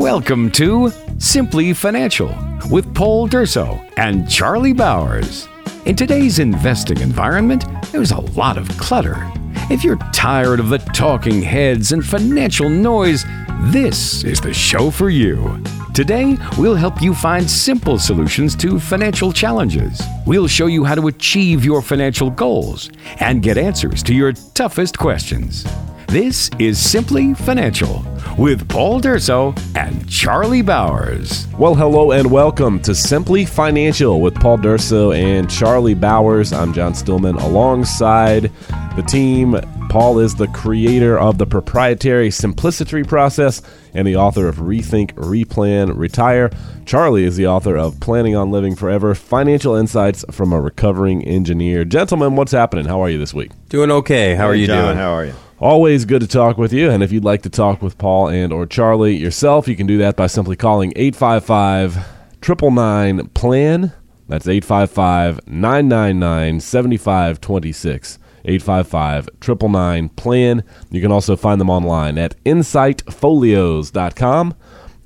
Welcome to Simply Financial with Paul Durso and Charlie Bowers. In today's investing environment, there's a lot of clutter. If you're tired of the talking heads and financial noise, this is the show for you. Today, we'll help you find simple solutions to financial challenges. We'll show you how to achieve your financial goals and get answers to your toughest questions. This is Simply Financial with Paul Durso and Charlie Bowers. Well, hello and welcome to Simply Financial with Paul Durso and Charlie Bowers. I'm John Stillman alongside the team. Paul is the creator of the proprietary Simplicity process and the author of Rethink, Replan, Retire. Charlie is the author of Planning on Living Forever Financial Insights from a Recovering Engineer. Gentlemen, what's happening? How are you this week? Doing okay. How are you John, doing? How are you? Always good to talk with you. And if you'd like to talk with Paul and or Charlie yourself, you can do that by simply calling 855 999 plan. That's 855 999 7526. 855 999 plan. You can also find them online at insightfolios.com.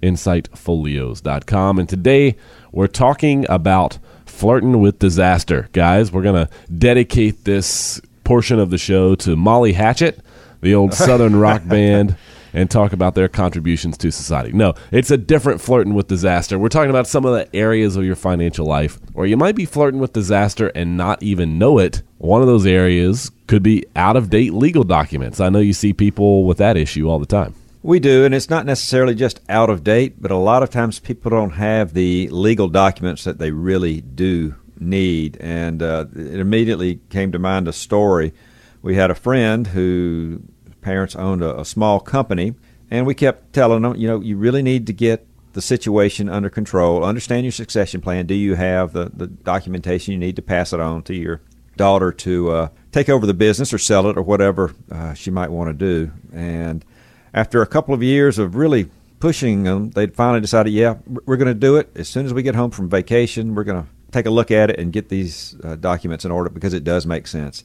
Insightfolios.com. And today we're talking about flirting with disaster. Guys, we're going to dedicate this portion of the show to Molly Hatchet the old Southern rock band, and talk about their contributions to society. No, it's a different flirting with disaster. We're talking about some of the areas of your financial life where you might be flirting with disaster and not even know it. One of those areas could be out of date legal documents. I know you see people with that issue all the time. We do, and it's not necessarily just out of date, but a lot of times people don't have the legal documents that they really do need. And uh, it immediately came to mind a story. We had a friend who parents owned a, a small company, and we kept telling them, you know, you really need to get the situation under control. Understand your succession plan. Do you have the, the documentation you need to pass it on to your daughter to uh, take over the business or sell it or whatever uh, she might want to do? And after a couple of years of really pushing them, they finally decided, yeah, we're going to do it. As soon as we get home from vacation, we're going to take a look at it and get these uh, documents in order because it does make sense.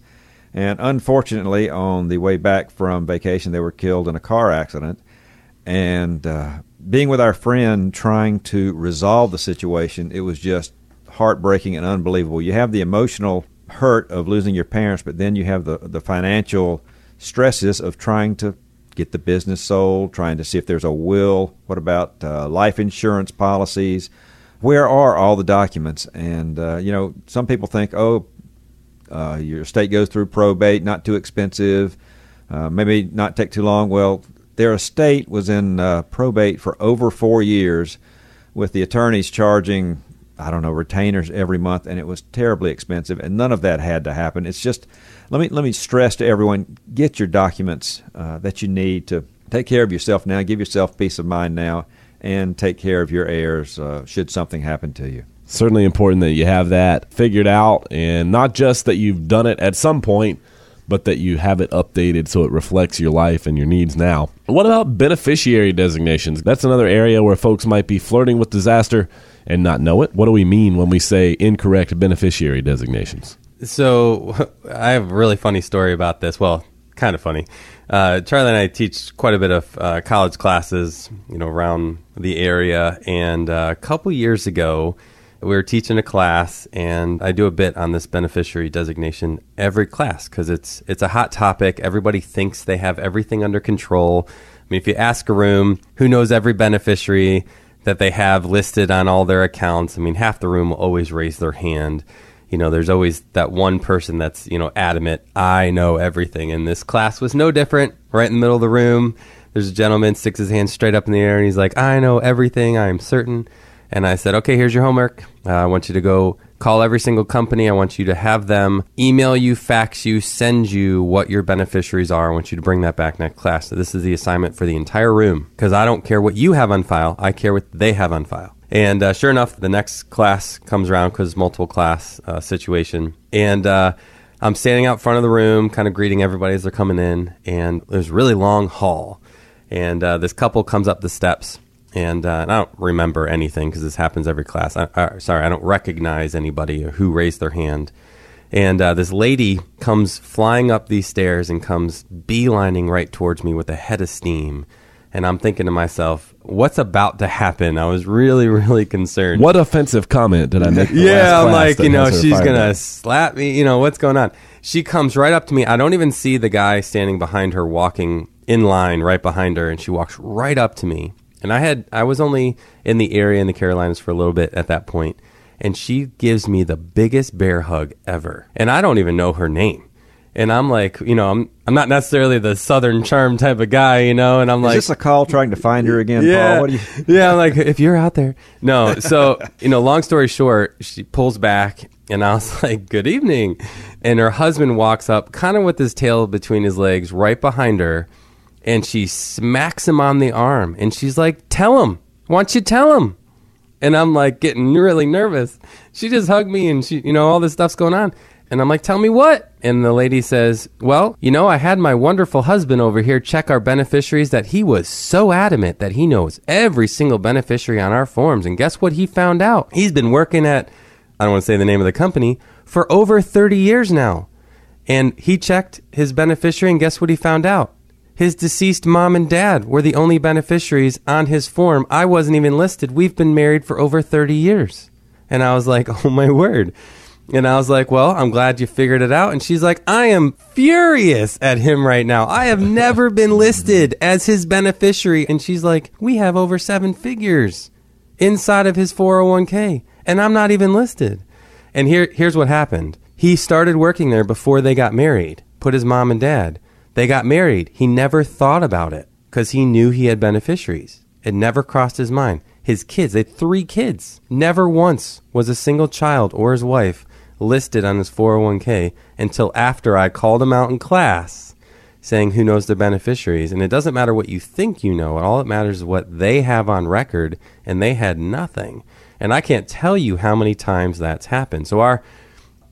And unfortunately, on the way back from vacation, they were killed in a car accident. And uh, being with our friend trying to resolve the situation, it was just heartbreaking and unbelievable. You have the emotional hurt of losing your parents, but then you have the, the financial stresses of trying to get the business sold, trying to see if there's a will. What about uh, life insurance policies? Where are all the documents? And, uh, you know, some people think, oh, uh, your estate goes through probate, not too expensive, uh, maybe not take too long. Well, their estate was in uh, probate for over four years, with the attorneys charging, I don't know, retainers every month, and it was terribly expensive. And none of that had to happen. It's just let me let me stress to everyone: get your documents uh, that you need to take care of yourself now. Give yourself peace of mind now, and take care of your heirs uh, should something happen to you certainly important that you have that figured out and not just that you've done it at some point but that you have it updated so it reflects your life and your needs now. What about beneficiary designations? That's another area where folks might be flirting with disaster and not know it. What do we mean when we say incorrect beneficiary designations? So i have a really funny story about this. Well kind of funny. Uh, Charlie and I teach quite a bit of uh, college classes, you know, around the area. And uh, a couple years ago, we were teaching a class, and I do a bit on this beneficiary designation every class because it's it's a hot topic. Everybody thinks they have everything under control. I mean, if you ask a room who knows every beneficiary that they have listed on all their accounts, I mean, half the room will always raise their hand. You know, there's always that one person that's you know adamant. I know everything, and this class was no different. Right in the middle of the room, there's a gentleman sticks his hand straight up in the air, and he's like, "I know everything. I am certain." And I said, okay, here's your homework. Uh, I want you to go call every single company. I want you to have them email you, fax you, send you what your beneficiaries are. I want you to bring that back next class. So this is the assignment for the entire room because I don't care what you have on file. I care what they have on file. And uh, sure enough, the next class comes around because multiple class uh, situation. And uh, I'm standing out front of the room, kind of greeting everybody as they're coming in. And there's a really long hall. And uh, this couple comes up the steps and, uh, and I don't remember anything because this happens every class. I, uh, sorry, I don't recognize anybody who raised their hand. And uh, this lady comes flying up these stairs and comes beelining right towards me with a head of steam. And I'm thinking to myself, what's about to happen? I was really, really concerned. What offensive comment did I make? Yeah, I'm like, you know, she's gonna slap me. You know, what's going on? She comes right up to me. I don't even see the guy standing behind her, walking in line right behind her, and she walks right up to me. And I had, I was only in the area in the Carolinas for a little bit at that point, and she gives me the biggest bear hug ever, and I don't even know her name. And I'm like, you know, I'm I'm not necessarily the Southern charm type of guy, you know. And I'm Is like, this a call trying to find her again, yeah, Paul? What do you? yeah. I'm like, if you're out there, no. So you know, long story short, she pulls back, and I was like, "Good evening," and her husband walks up, kind of with his tail between his legs, right behind her, and she smacks him on the arm, and she's like, "Tell him, why don't you tell him?" And I'm like getting really nervous. She just hugged me, and she, you know, all this stuff's going on. And I'm like, tell me what? And the lady says, well, you know, I had my wonderful husband over here check our beneficiaries that he was so adamant that he knows every single beneficiary on our forms. And guess what he found out? He's been working at, I don't want to say the name of the company, for over 30 years now. And he checked his beneficiary, and guess what he found out? His deceased mom and dad were the only beneficiaries on his form. I wasn't even listed. We've been married for over 30 years. And I was like, oh my word. And I was like, well, I'm glad you figured it out. And she's like, I am furious at him right now. I have never been listed as his beneficiary. And she's like, we have over seven figures inside of his 401k, and I'm not even listed. And here, here's what happened. He started working there before they got married, put his mom and dad. They got married. He never thought about it because he knew he had beneficiaries. It never crossed his mind. His kids, they had three kids. Never once was a single child or his wife listed on his 401k until after I called him out in class saying who knows the beneficiaries. And it doesn't matter what you think you know, all it matters is what they have on record, and they had nothing. And I can't tell you how many times that's happened. So our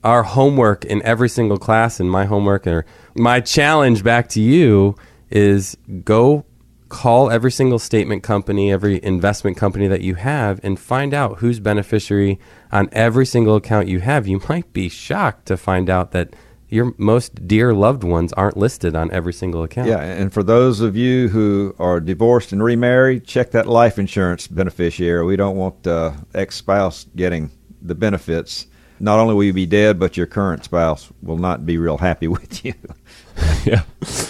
our homework in every single class and my homework or my challenge back to you is go call every single statement company, every investment company that you have and find out who's beneficiary on every single account you have. You might be shocked to find out that your most dear loved ones aren't listed on every single account. Yeah, and for those of you who are divorced and remarried, check that life insurance beneficiary. We don't want uh, ex-spouse getting the benefits. Not only will you be dead, but your current spouse will not be real happy with you. yeah.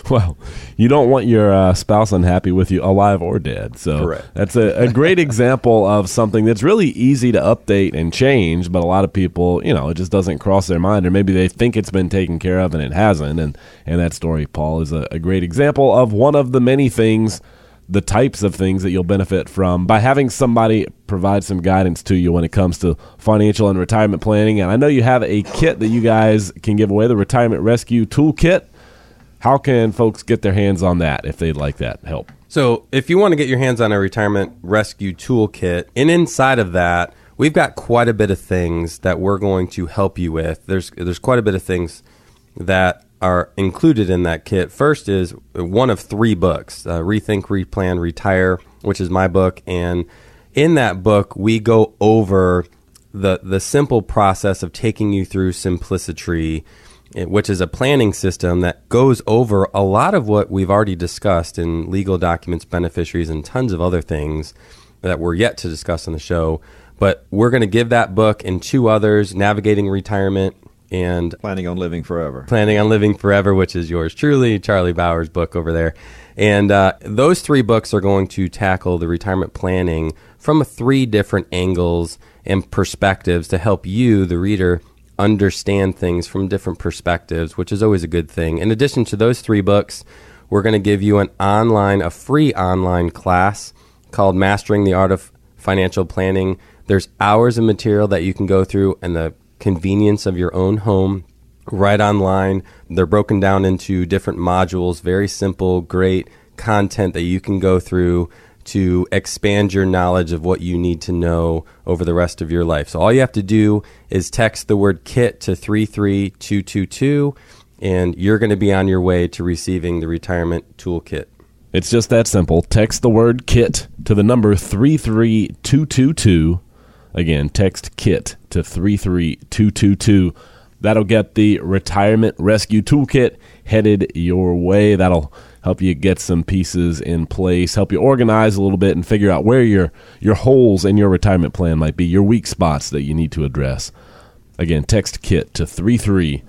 Well, you don't want your uh, spouse unhappy with you, alive or dead. So Correct. that's a, a great example of something that's really easy to update and change, but a lot of people, you know, it just doesn't cross their mind, or maybe they think it's been taken care of and it hasn't. And and that story, Paul, is a, a great example of one of the many things. The types of things that you'll benefit from by having somebody provide some guidance to you when it comes to financial and retirement planning. And I know you have a kit that you guys can give away, the Retirement Rescue Toolkit. How can folks get their hands on that if they'd like that help? So, if you want to get your hands on a retirement rescue toolkit, and inside of that, we've got quite a bit of things that we're going to help you with. There's there's quite a bit of things that are included in that kit. First is one of three books: uh, Rethink, Replan, Retire, which is my book, and in that book we go over the the simple process of taking you through simplicity it- which is a planning system that goes over a lot of what we've already discussed in legal documents, beneficiaries, and tons of other things that we're yet to discuss on the show. But we're going to give that book and two others, Navigating Retirement and Planning on living forever. Planning on Living Forever, which is yours truly, Charlie Bowers' book over there. And uh, those three books are going to tackle the retirement planning from three different angles and perspectives to help you, the reader, understand things from different perspectives, which is always a good thing. In addition to those three books, we're going to give you an online, a free online class called Mastering the Art of Financial Planning. There's hours of material that you can go through and the convenience of your own home right online. They're broken down into different modules, very simple, great content that you can go through to expand your knowledge of what you need to know over the rest of your life. So all you have to do is text the word KIT to 33222 and you're going to be on your way to receiving the retirement toolkit. It's just that simple. Text the word KIT to the number 33222. Again, text KIT to 33222. That'll get the Retirement Rescue Toolkit headed your way. That'll help you get some pieces in place, help you organize a little bit, and figure out where your your holes in your retirement plan might be, your weak spots that you need to address. Again, text KIT to three three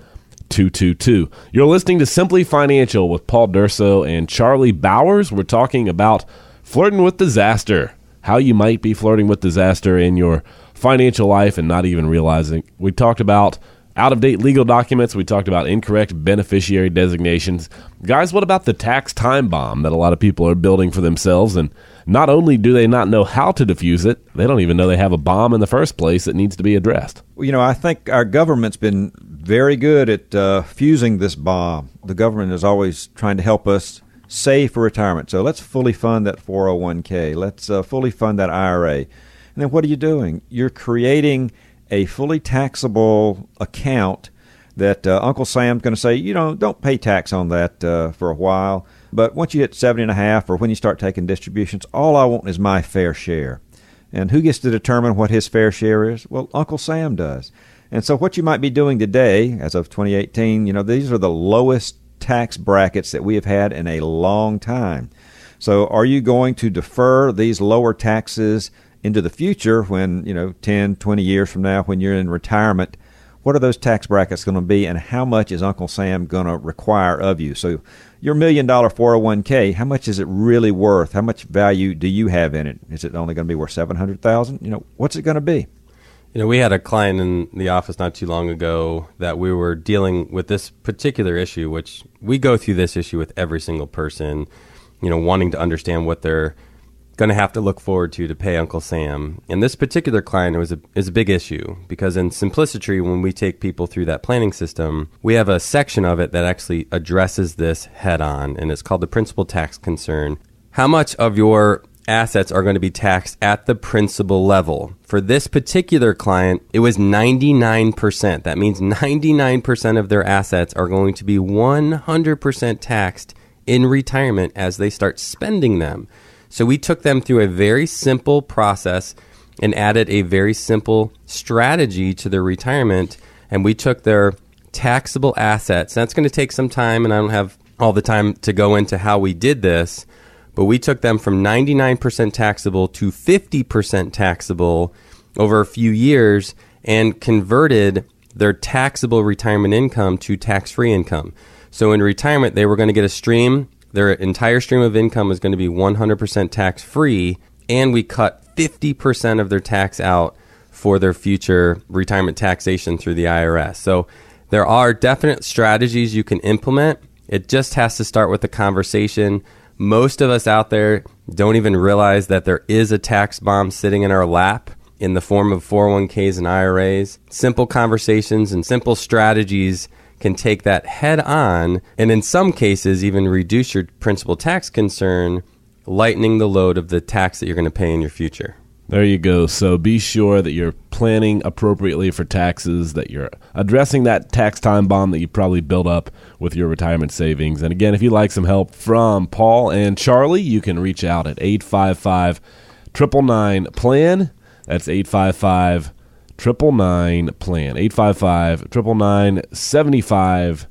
two two two. You're listening to Simply Financial with Paul Durso and Charlie Bowers. We're talking about flirting with disaster, how you might be flirting with disaster in your financial life and not even realizing. We talked about out of date legal documents. We talked about incorrect beneficiary designations. Guys, what about the tax time bomb that a lot of people are building for themselves? And not only do they not know how to defuse it, they don't even know they have a bomb in the first place that needs to be addressed. You know, I think our government's been very good at uh, fusing this bomb. The government is always trying to help us save for retirement. So let's fully fund that 401k. Let's uh, fully fund that IRA. And then what are you doing? You're creating a fully taxable account that uh, Uncle Sam's going to say, you know, don't pay tax on that uh, for a while. But once you hit 70 and a half or when you start taking distributions, all I want is my fair share. And who gets to determine what his fair share is? Well, Uncle Sam does. And so what you might be doing today, as of 2018, you know, these are the lowest tax brackets that we have had in a long time. So are you going to defer these lower taxes into the future when, you know, 10, 20 years from now when you're in retirement? What are those tax brackets going to be and how much is Uncle Sam going to require of you? So your million dollar 401k, how much is it really worth? How much value do you have in it? Is it only going to be worth 700,000? You know, what's it going to be? You know, we had a client in the office not too long ago that we were dealing with this particular issue, which we go through this issue with every single person, you know, wanting to understand what they're going to have to look forward to to pay Uncle Sam. And this particular client was a, is a big issue because in Simplicity, when we take people through that planning system, we have a section of it that actually addresses this head on, and it's called the principal tax concern. How much of your assets are going to be taxed at the principal level. For this particular client, it was 99%. That means 99% of their assets are going to be 100% taxed in retirement as they start spending them. So we took them through a very simple process and added a very simple strategy to their retirement. And we took their taxable assets. That's going to take some time, and I don't have all the time to go into how we did this but we took them from 99% taxable to 50% taxable over a few years and converted their taxable retirement income to tax free income. So in retirement, they were going to get a stream. Their entire stream of income is going to be 100% tax free, and we cut 50% of their tax out for their future retirement taxation through the IRS. So there are definite strategies you can implement. It just has to start with a conversation most of us out there don't even realize that there is a tax bomb sitting in our lap in the form of 401ks and IRAs. Simple conversations and simple strategies can take that head on and in some cases even reduce your principal tax concern, lightening the load of the tax that you're going to pay in your future. There you go. So be sure that you're planning appropriately for taxes, that you're addressing that tax time bomb that you probably built up with your retirement savings. And again, if you'd like some help from Paul and Charlie, you can reach out at 855 999 plan. That's 855 999 plan. 855 999 75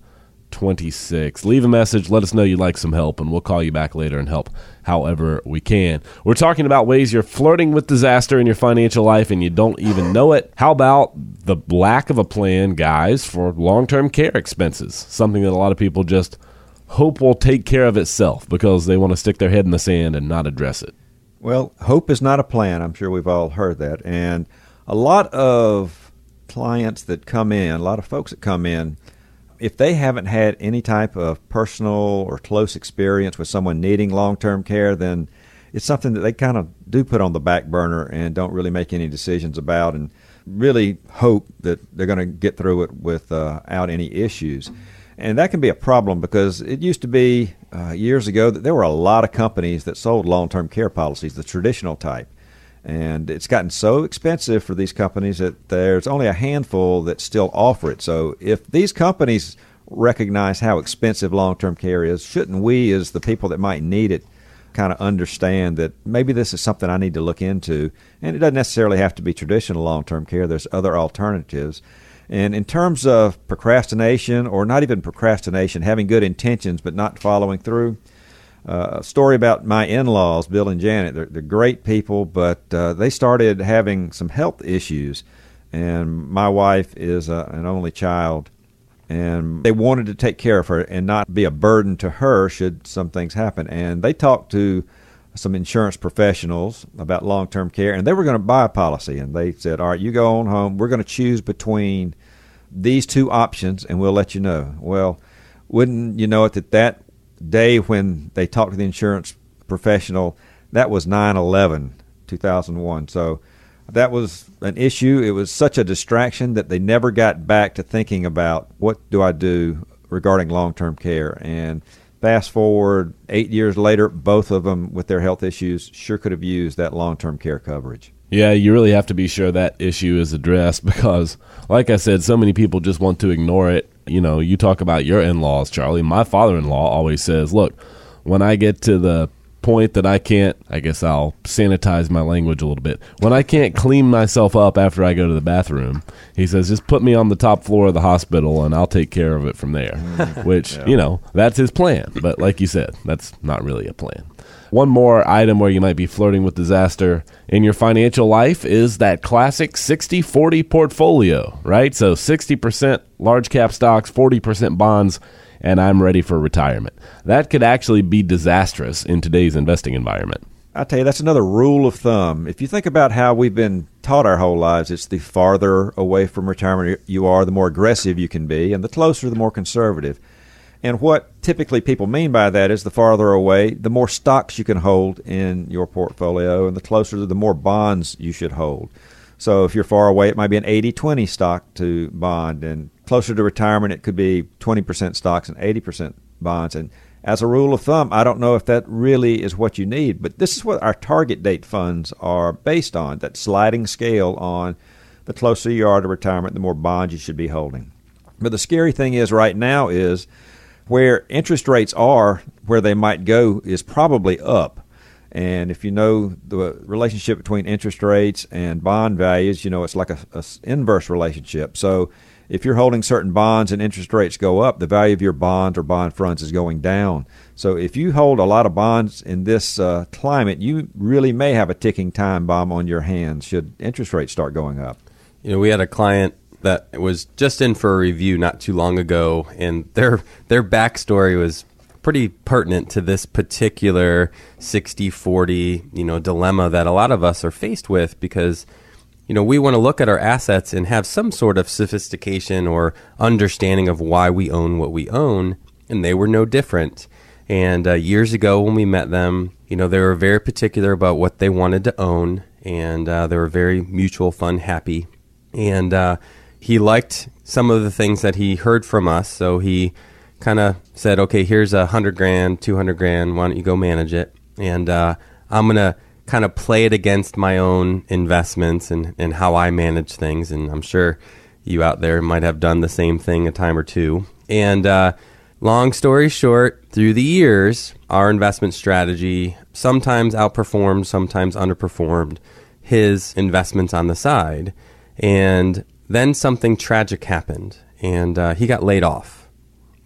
26. Leave a message. Let us know you'd like some help, and we'll call you back later and help however we can. We're talking about ways you're flirting with disaster in your financial life and you don't even know it. How about the lack of a plan, guys, for long term care expenses? Something that a lot of people just hope will take care of itself because they want to stick their head in the sand and not address it. Well, hope is not a plan. I'm sure we've all heard that. And a lot of clients that come in, a lot of folks that come in, if they haven't had any type of personal or close experience with someone needing long term care, then it's something that they kind of do put on the back burner and don't really make any decisions about and really hope that they're going to get through it without any issues. And that can be a problem because it used to be uh, years ago that there were a lot of companies that sold long term care policies, the traditional type. And it's gotten so expensive for these companies that there's only a handful that still offer it. So if these companies recognize how expensive long term care is, shouldn't we, as the people that might need it, kind of understand that maybe this is something I need to look into? And it doesn't necessarily have to be traditional long term care, there's other alternatives. And in terms of procrastination, or not even procrastination, having good intentions but not following through, a story about my in-laws, Bill and Janet. They're, they're great people, but uh, they started having some health issues, and my wife is uh, an only child, and they wanted to take care of her and not be a burden to her should some things happen. And they talked to some insurance professionals about long-term care, and they were going to buy a policy. And they said, "All right, you go on home. We're going to choose between these two options, and we'll let you know." Well, wouldn't you know it that that day when they talked to the insurance professional, that was 9/11, 2001. So that was an issue. It was such a distraction that they never got back to thinking about what do I do regarding long-term care and Fast forward eight years later, both of them with their health issues sure could have used that long term care coverage. Yeah, you really have to be sure that issue is addressed because, like I said, so many people just want to ignore it. You know, you talk about your in laws, Charlie. My father in law always says, look, when I get to the point that I can't, I guess I'll sanitize my language a little bit. When I can't clean myself up after I go to the bathroom, he says, just put me on the top floor of the hospital and I'll take care of it from there. Mm. Which, yeah. you know, that's his plan. But like you said, that's not really a plan. One more item where you might be flirting with disaster in your financial life is that classic 60 40 portfolio, right? So 60% large cap stocks, 40% bonds and I'm ready for retirement. That could actually be disastrous in today's investing environment. I tell you, that's another rule of thumb. If you think about how we've been taught our whole lives, it's the farther away from retirement you are, the more aggressive you can be, and the closer, the more conservative. And what typically people mean by that is the farther away, the more stocks you can hold in your portfolio, and the closer, to the more bonds you should hold. So if you're far away, it might be an 80 20 stock to bond, and closer to retirement, it could be 20% stocks and 80% bonds. And as a rule of thumb, I don't know if that really is what you need, but this is what our target date funds are based on that sliding scale on the closer you are to retirement, the more bonds you should be holding. But the scary thing is right now is where interest rates are, where they might go is probably up. And if you know the relationship between interest rates and bond values, you know it's like a, a inverse relationship. So if you're holding certain bonds and interest rates go up, the value of your bonds or bond funds is going down. So if you hold a lot of bonds in this uh, climate, you really may have a ticking time bomb on your hands should interest rates start going up. You know, we had a client that was just in for a review not too long ago, and their their backstory was pretty pertinent to this particular 60-40, you know, dilemma that a lot of us are faced with because – you know, we want to look at our assets and have some sort of sophistication or understanding of why we own what we own, and they were no different. And uh, years ago, when we met them, you know, they were very particular about what they wanted to own, and uh, they were very mutual fund happy. And uh, he liked some of the things that he heard from us, so he kind of said, "Okay, here's a hundred grand, two hundred grand. Why don't you go manage it?" And uh, I'm gonna kind of play it against my own investments and, and how I manage things. And I'm sure you out there might have done the same thing a time or two. And uh, long story short, through the years, our investment strategy sometimes outperformed, sometimes underperformed his investments on the side. And then something tragic happened, and uh, he got laid off.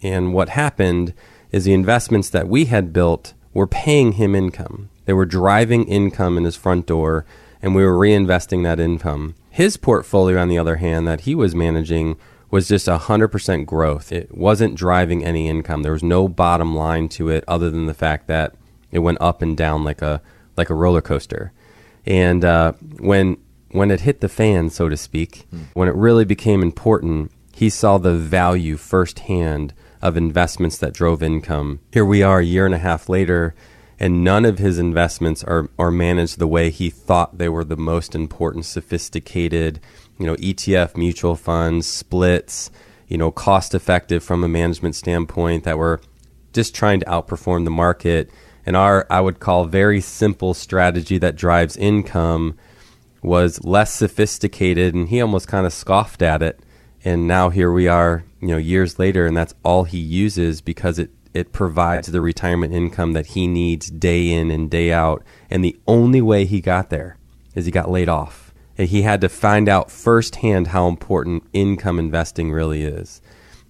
And what happened is the investments that we had built were paying him income. They were driving income in his front door, and we were reinvesting that income. His portfolio, on the other hand, that he was managing was just 100% growth. It wasn't driving any income. There was no bottom line to it other than the fact that it went up and down like a like a roller coaster. And uh, when when it hit the fan, so to speak, mm. when it really became important, he saw the value firsthand of investments that drove income. Here we are, a year and a half later, and none of his investments are, are managed the way he thought they were the most important, sophisticated, you know, ETF mutual funds, splits, you know, cost effective from a management standpoint that were just trying to outperform the market. And our, I would call, very simple strategy that drives income was less sophisticated, and he almost kind of scoffed at it. And now here we are, you know, years later, and that's all he uses because it it provides the retirement income that he needs day in and day out. And the only way he got there is he got laid off. And he had to find out firsthand how important income investing really is.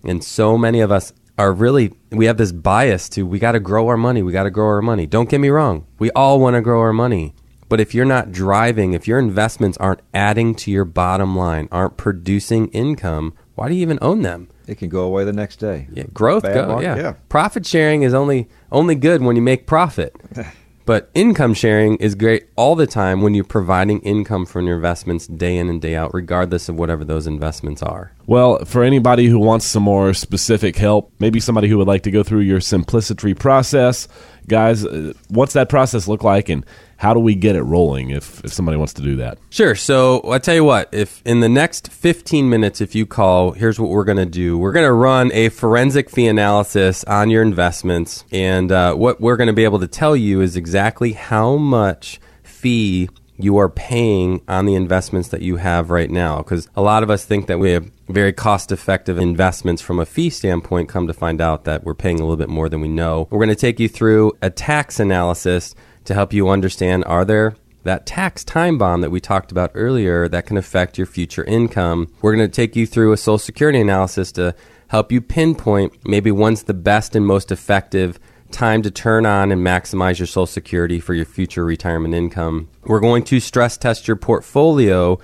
And so many of us are really we have this bias to we got to grow our money, we got to grow our money. Don't get me wrong, we all want to grow our money. But if you're not driving, if your investments aren't adding to your bottom line, aren't producing income, why do you even own them? It can go away the next day. Yeah, growth go, market, yeah. yeah. Profit sharing is only only good when you make profit. but income sharing is great all the time when you're providing income from your investments day in and day out regardless of whatever those investments are. Well, for anybody who wants some more specific help, maybe somebody who would like to go through your simplicity process, guys, uh, what's that process look like and how do we get it rolling if, if somebody wants to do that? Sure. So I tell you what, if in the next 15 minutes, if you call, here's what we're going to do. We're going to run a forensic fee analysis on your investments. And uh, what we're going to be able to tell you is exactly how much fee you are paying on the investments that you have right now. Because a lot of us think that we have very cost effective investments from a fee standpoint, come to find out that we're paying a little bit more than we know. We're going to take you through a tax analysis to help you understand are there that tax time bomb that we talked about earlier that can affect your future income. We're going to take you through a social security analysis to help you pinpoint maybe when's the best and most effective time to turn on and maximize your social security for your future retirement income. We're going to stress test your portfolio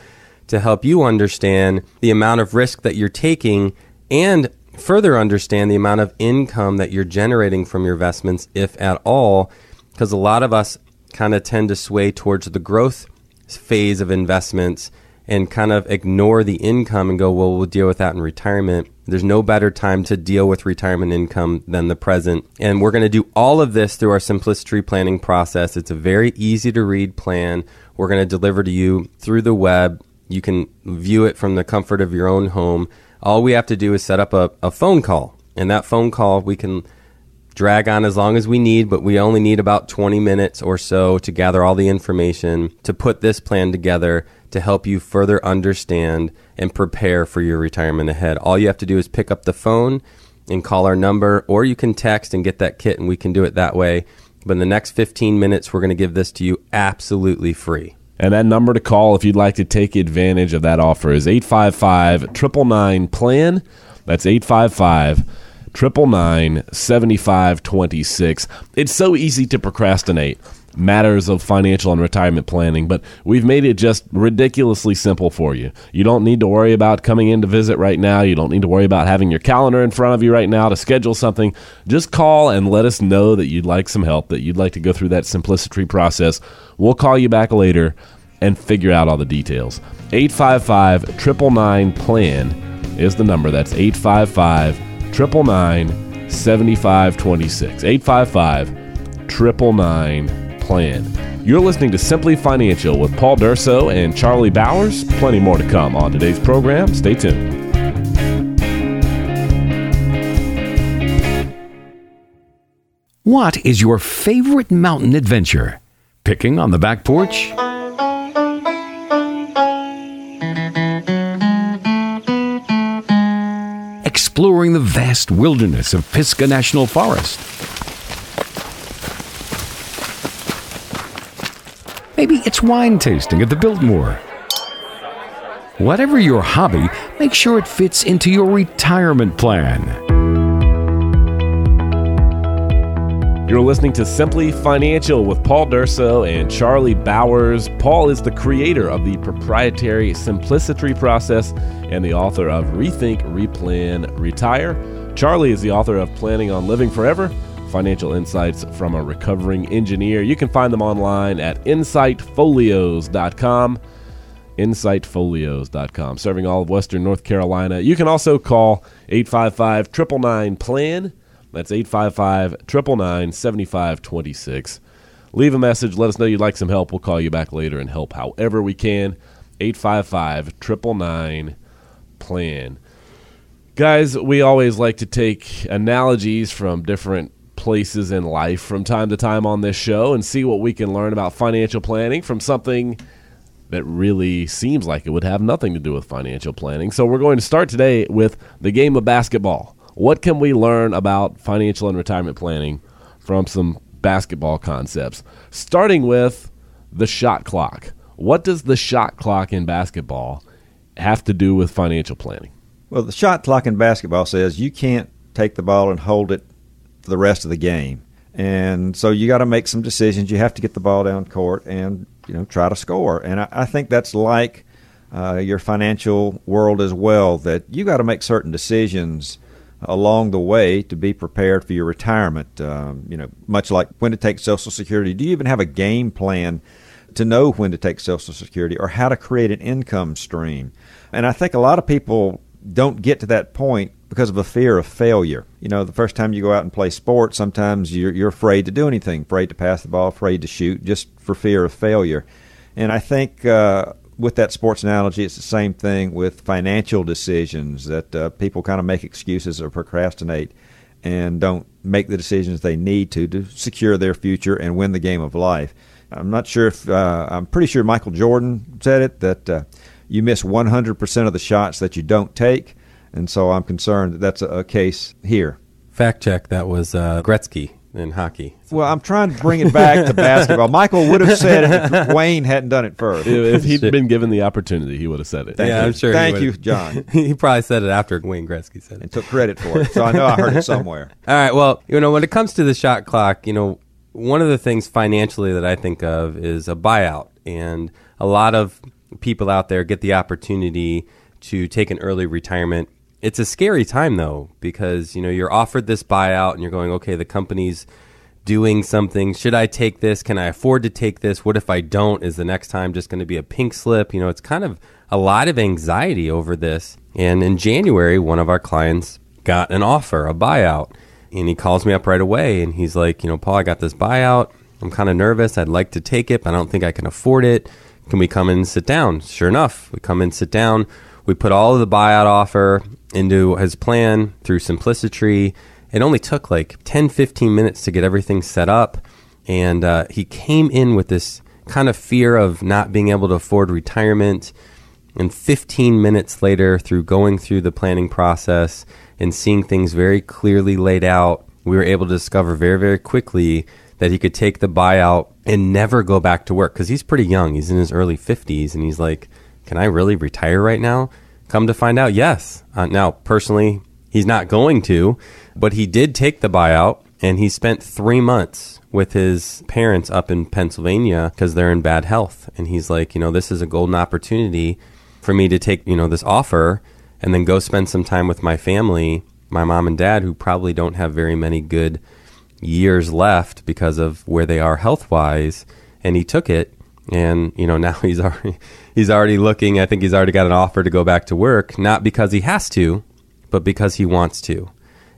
to help you understand the amount of risk that you're taking and further understand the amount of income that you're generating from your investments if at all because a lot of us kind of tend to sway towards the growth phase of investments and kind of ignore the income and go, well, we'll deal with that in retirement. There's no better time to deal with retirement income than the present. And we're going to do all of this through our simplicity planning process. It's a very easy to read plan. We're going to deliver to you through the web. You can view it from the comfort of your own home. All we have to do is set up a, a phone call. And that phone call, we can drag on as long as we need, but we only need about 20 minutes or so to gather all the information to put this plan together to help you further understand and prepare for your retirement ahead. All you have to do is pick up the phone and call our number, or you can text and get that kit, and we can do it that way. But in the next 15 minutes, we're going to give this to you absolutely free. And that number to call if you'd like to take advantage of that offer is 855 999 plan. That's 855 999 7526. It's so easy to procrastinate matters of financial and retirement planning, but we've made it just ridiculously simple for you. You don't need to worry about coming in to visit right now. You don't need to worry about having your calendar in front of you right now to schedule something. Just call and let us know that you'd like some help, that you'd like to go through that simplicity process. We'll call you back later and figure out all the details. 855 999 plan is the number. That's 855 999 7526. 855 999 plan. You're listening to Simply Financial with Paul Durso and Charlie Bowers. Plenty more to come on today's program. Stay tuned. What is your favorite mountain adventure? Picking on the back porch? Exploring the vast wilderness of Pisgah National Forest? Maybe it's wine tasting at the Biltmore. Whatever your hobby, make sure it fits into your retirement plan. You're listening to Simply Financial with Paul Durso and Charlie Bowers. Paul is the creator of the proprietary Simplicity process and the author of Rethink, Replan, Retire. Charlie is the author of Planning on Living Forever Financial Insights from a Recovering Engineer. You can find them online at insightfolios.com. Insightfolios.com, serving all of Western North Carolina. You can also call 855 999 PLAN. That's 855 999 7526. Leave a message. Let us know you'd like some help. We'll call you back later and help however we can. 855 999 PLAN. Guys, we always like to take analogies from different places in life from time to time on this show and see what we can learn about financial planning from something that really seems like it would have nothing to do with financial planning. So we're going to start today with the game of basketball. What can we learn about financial and retirement planning from some basketball concepts? Starting with the shot clock. What does the shot clock in basketball have to do with financial planning? Well, the shot clock in basketball says you can't take the ball and hold it for the rest of the game. And so you got to make some decisions. You have to get the ball down court and you know try to score. And I, I think that's like uh, your financial world as well. That you got to make certain decisions along the way to be prepared for your retirement. Um, you know, much like when to take Social Security. Do you even have a game plan to know when to take Social Security or how to create an income stream? And I think a lot of people don't get to that point because of a fear of failure. You know, the first time you go out and play sports, sometimes you're, you're afraid to do anything, afraid to pass the ball, afraid to shoot, just for fear of failure. And I think uh, with that sports analogy, it's the same thing with financial decisions that uh, people kind of make excuses or procrastinate and don't make the decisions they need to to secure their future and win the game of life. I'm not sure if uh, I'm pretty sure Michael Jordan said it that uh, you miss 100% of the shots that you don't take, and so I'm concerned that that's a, a case here. Fact check: that was uh, Gretzky in hockey. Well, I'm trying to bring it back to basketball. Michael would have said it if Wayne hadn't done it first. If if he'd been given the opportunity, he would have said it. Thank yeah, you. I'm sure. Thank would. you, John. he probably said it after Wayne Gretzky said it. and took credit for it. So I know I heard it somewhere. All right. Well, you know, when it comes to the shot clock, you know, one of the things financially that I think of is a buyout, and a lot of people out there get the opportunity to take an early retirement. It's a scary time though because you know you're offered this buyout and you're going, okay, the company's doing something. Should I take this? Can I afford to take this? What if I don't? Is the next time just going to be a pink slip? You know, it's kind of a lot of anxiety over this. And in January, one of our clients got an offer, a buyout. And he calls me up right away and he's like, you know, Paul, I got this buyout. I'm kind of nervous. I'd like to take it, but I don't think I can afford it. Can we come in and sit down? Sure enough, we come in, sit down. We put all of the buyout offer into his plan through Simplicity. It only took like 10, 15 minutes to get everything set up. And uh, he came in with this kind of fear of not being able to afford retirement. And 15 minutes later, through going through the planning process and seeing things very clearly laid out, we were able to discover very, very quickly that he could take the buyout and never go back to work because he's pretty young. He's in his early 50s and he's like, Can I really retire right now? Come to find out, yes. Uh, now, personally, he's not going to, but he did take the buyout and he spent three months with his parents up in Pennsylvania because they're in bad health. And he's like, You know, this is a golden opportunity for me to take, you know, this offer and then go spend some time with my family, my mom and dad, who probably don't have very many good years left because of where they are health wise. And he took it, and you know now he's already he's already looking. I think he's already got an offer to go back to work, not because he has to, but because he wants to.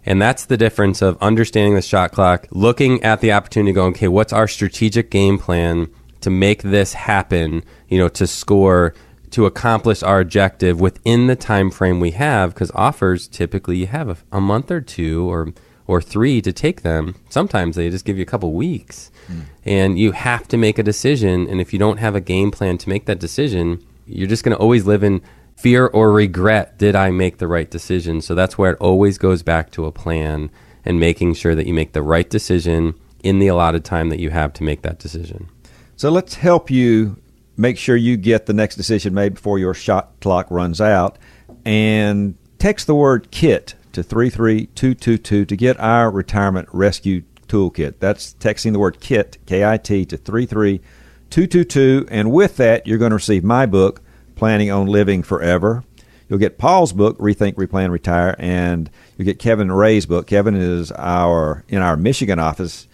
And that's the difference of understanding the shot clock, looking at the opportunity, going, okay, what's our strategic game plan to make this happen? You know, to score to accomplish our objective within the time frame we have because offers typically you have a, a, month or two or or three to take them sometimes they just give you a couple weeks mm. and you have to make a decision and if you don't have a game plan to make that decision you're just going to always live in fear or regret did i make the right decision so that's where it always goes back to a plan and making sure that you make the right decision in the allotted time that you have to make that decision so let's help you make sure you get the next decision made before your shot clock runs out. And text the word KIT to 33222 to get our retirement rescue toolkit. That's texting the word KIT, K I T, to 33222. And with that, you're going to receive my book, Planning on Living Forever. You'll get Paul's book, Rethink, Replan, Retire, and you'll get Kevin Ray's book. Kevin is our in our Michigan office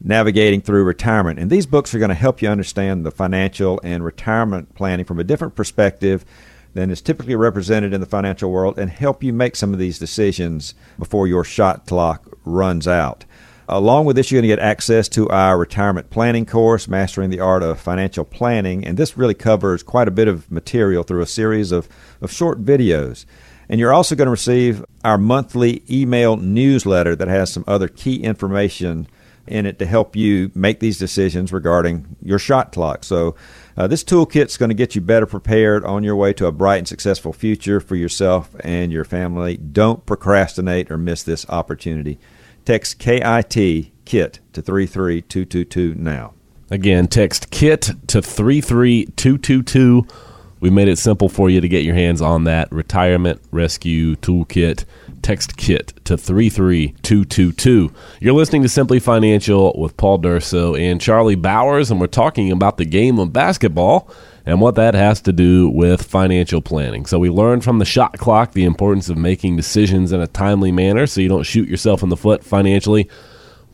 navigating through retirement. And these books are going to help you understand the financial and retirement planning from a different perspective than is typically represented in the financial world and help you make some of these decisions before your shot clock runs out. Along with this, you're going to get access to our retirement planning course, Mastering the Art of Financial Planning. And this really covers quite a bit of material through a series of, of short videos. And you're also going to receive our monthly email newsletter that has some other key information in it to help you make these decisions regarding your shot clock. So, uh, this toolkit's going to get you better prepared on your way to a bright and successful future for yourself and your family. Don't procrastinate or miss this opportunity. Text KIT KIT to 33222 now. Again, text KIT to 33222. We made it simple for you to get your hands on that retirement rescue toolkit Text KIT to 33222. You're listening to Simply Financial with Paul Durso and Charlie Bowers, and we're talking about the game of basketball and what that has to do with financial planning. So, we learned from the shot clock the importance of making decisions in a timely manner so you don't shoot yourself in the foot financially.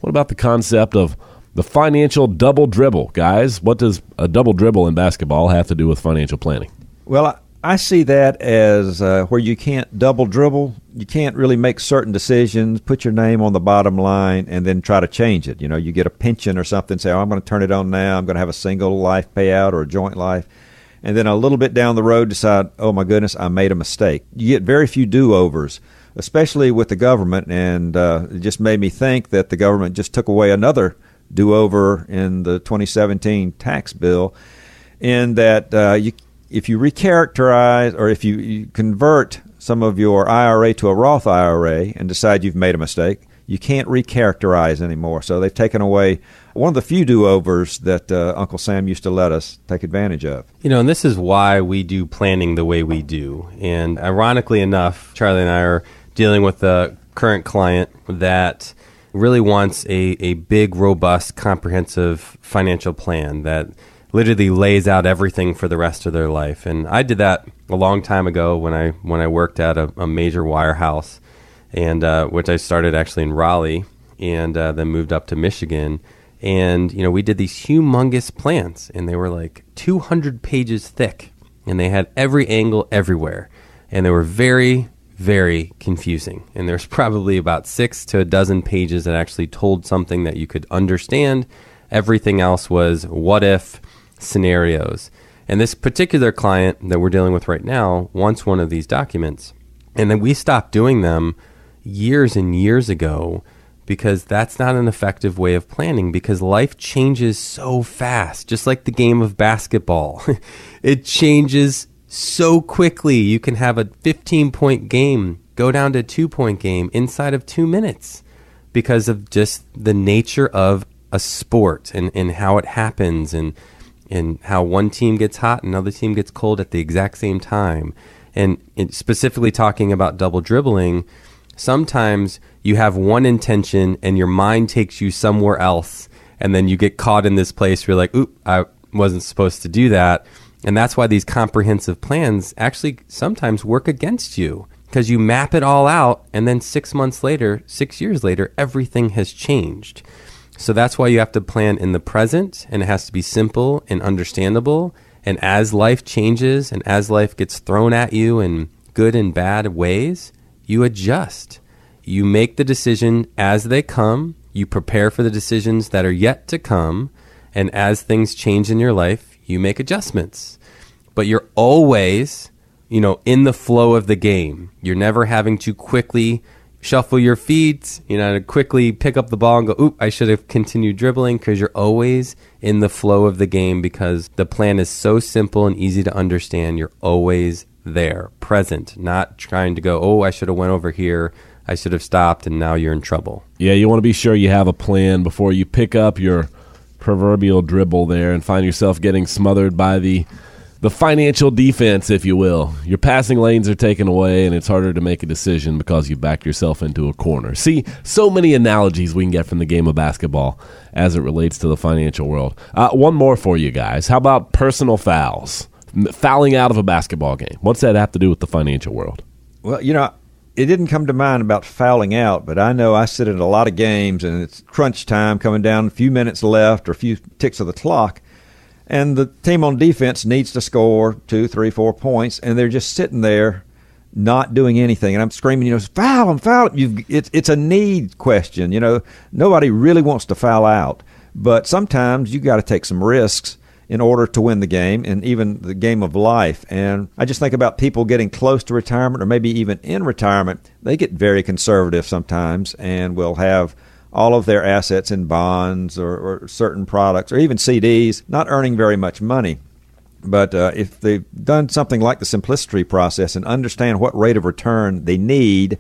What about the concept of the financial double dribble, guys? What does a double dribble in basketball have to do with financial planning? Well, I see that as uh, where you can't double dribble. You can't really make certain decisions, put your name on the bottom line, and then try to change it. You know, you get a pension or something, say, oh, I'm going to turn it on now. I'm going to have a single life payout or a joint life. And then a little bit down the road, decide, oh my goodness, I made a mistake. You get very few do overs, especially with the government. And uh, it just made me think that the government just took away another do over in the 2017 tax bill, in that uh, you if you recharacterize or if you, you convert some of your IRA to a Roth IRA and decide you've made a mistake, you can't recharacterize anymore. So they've taken away one of the few do overs that uh, Uncle Sam used to let us take advantage of. You know, and this is why we do planning the way we do. And ironically enough, Charlie and I are dealing with a current client that really wants a, a big, robust, comprehensive financial plan that literally lays out everything for the rest of their life. And I did that a long time ago when I when I worked at a, a major wirehouse, and uh, which I started actually in Raleigh, and uh, then moved up to Michigan. And you know, we did these humongous plans, and they were like 200 pages thick, and they had every angle everywhere, and they were very very confusing. And there's probably about six to a dozen pages that actually told something that you could understand. Everything else was what if, scenarios. And this particular client that we're dealing with right now wants one of these documents. And then we stopped doing them years and years ago because that's not an effective way of planning because life changes so fast, just like the game of basketball. it changes so quickly. You can have a 15 point game go down to a two point game inside of two minutes because of just the nature of a sport and, and how it happens and and how one team gets hot and another team gets cold at the exact same time. And specifically talking about double dribbling, sometimes you have one intention and your mind takes you somewhere else, and then you get caught in this place where you're like, oop, I wasn't supposed to do that. And that's why these comprehensive plans actually sometimes work against you because you map it all out, and then six months later, six years later, everything has changed. So that's why you have to plan in the present and it has to be simple and understandable. And as life changes and as life gets thrown at you in good and bad ways, you adjust. You make the decision as they come, you prepare for the decisions that are yet to come, and as things change in your life, you make adjustments. But you're always, you know, in the flow of the game. You're never having to quickly shuffle your feet, you know, quickly pick up the ball and go, oop, I should have continued dribbling because you're always in the flow of the game because the plan is so simple and easy to understand. You're always there, present, not trying to go, oh, I should have went over here. I should have stopped and now you're in trouble. Yeah, you want to be sure you have a plan before you pick up your proverbial dribble there and find yourself getting smothered by the the financial defense, if you will. Your passing lanes are taken away, and it's harder to make a decision because you backed yourself into a corner. See, so many analogies we can get from the game of basketball as it relates to the financial world. Uh, one more for you guys. How about personal fouls? Fouling out of a basketball game. What's that have to do with the financial world? Well, you know, it didn't come to mind about fouling out, but I know I sit in a lot of games and it's crunch time coming down, a few minutes left or a few ticks of the clock and the team on defense needs to score two, three, four points, and they're just sitting there not doing anything. And I'm screaming, you know, foul them, foul them. It's, it's a need question. You know, nobody really wants to foul out, but sometimes you got to take some risks in order to win the game and even the game of life. And I just think about people getting close to retirement or maybe even in retirement. They get very conservative sometimes and will have – all of their assets in bonds or, or certain products or even CDs, not earning very much money. But uh, if they've done something like the simplicity process and understand what rate of return they need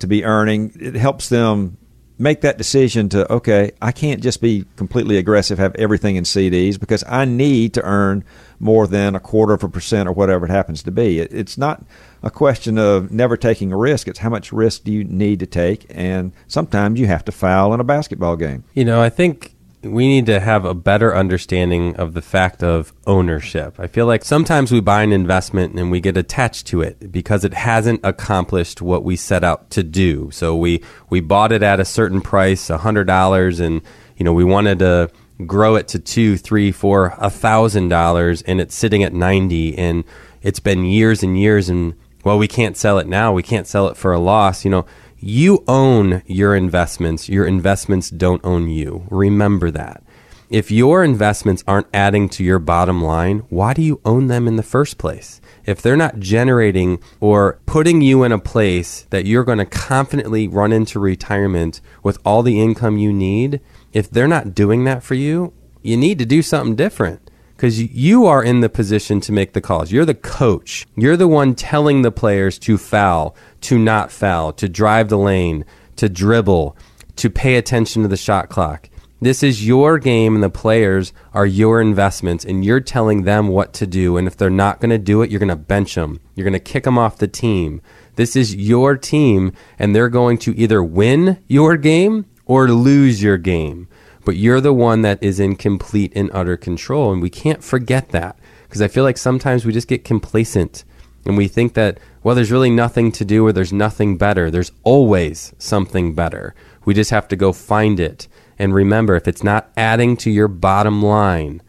to be earning, it helps them make that decision to okay, I can't just be completely aggressive, have everything in CDs because I need to earn more than a quarter of a percent or whatever it happens to be. It, it's not a question of never taking a risk. It's how much risk do you need to take, and sometimes you have to foul in a basketball game. You know, I think we need to have a better understanding of the fact of ownership. I feel like sometimes we buy an investment and we get attached to it because it hasn't accomplished what we set out to do. So we we bought it at a certain price, a hundred dollars, and you know we wanted to grow it to two, three, four, a thousand dollars, and it's sitting at ninety, and it's been years and years, and well, we can't sell it now. We can't sell it for a loss. You know you own your investments. Your investments don't own you. Remember that. If your investments aren't adding to your bottom line, why do you own them in the first place? If they're not generating or putting you in a place that you're going to confidently run into retirement with all the income you need, if they're not doing that for you, you need to do something different because you are in the position to make the calls. You're the coach. You're the one telling the players to foul, to not foul, to drive the lane, to dribble, to pay attention to the shot clock. This is your game, and the players are your investments, and you're telling them what to do. And if they're not going to do it, you're going to bench them. You're going to kick them off the team. This is your team, and they're going to either win your game or lose your game but you're the one that is in complete and utter control. And we can't forget that because I feel like sometimes we just get complacent and we think that, well, there's really nothing to do or there's nothing better. There's always something better. We just have to go find it. And remember, if it's not adding to your bottom line,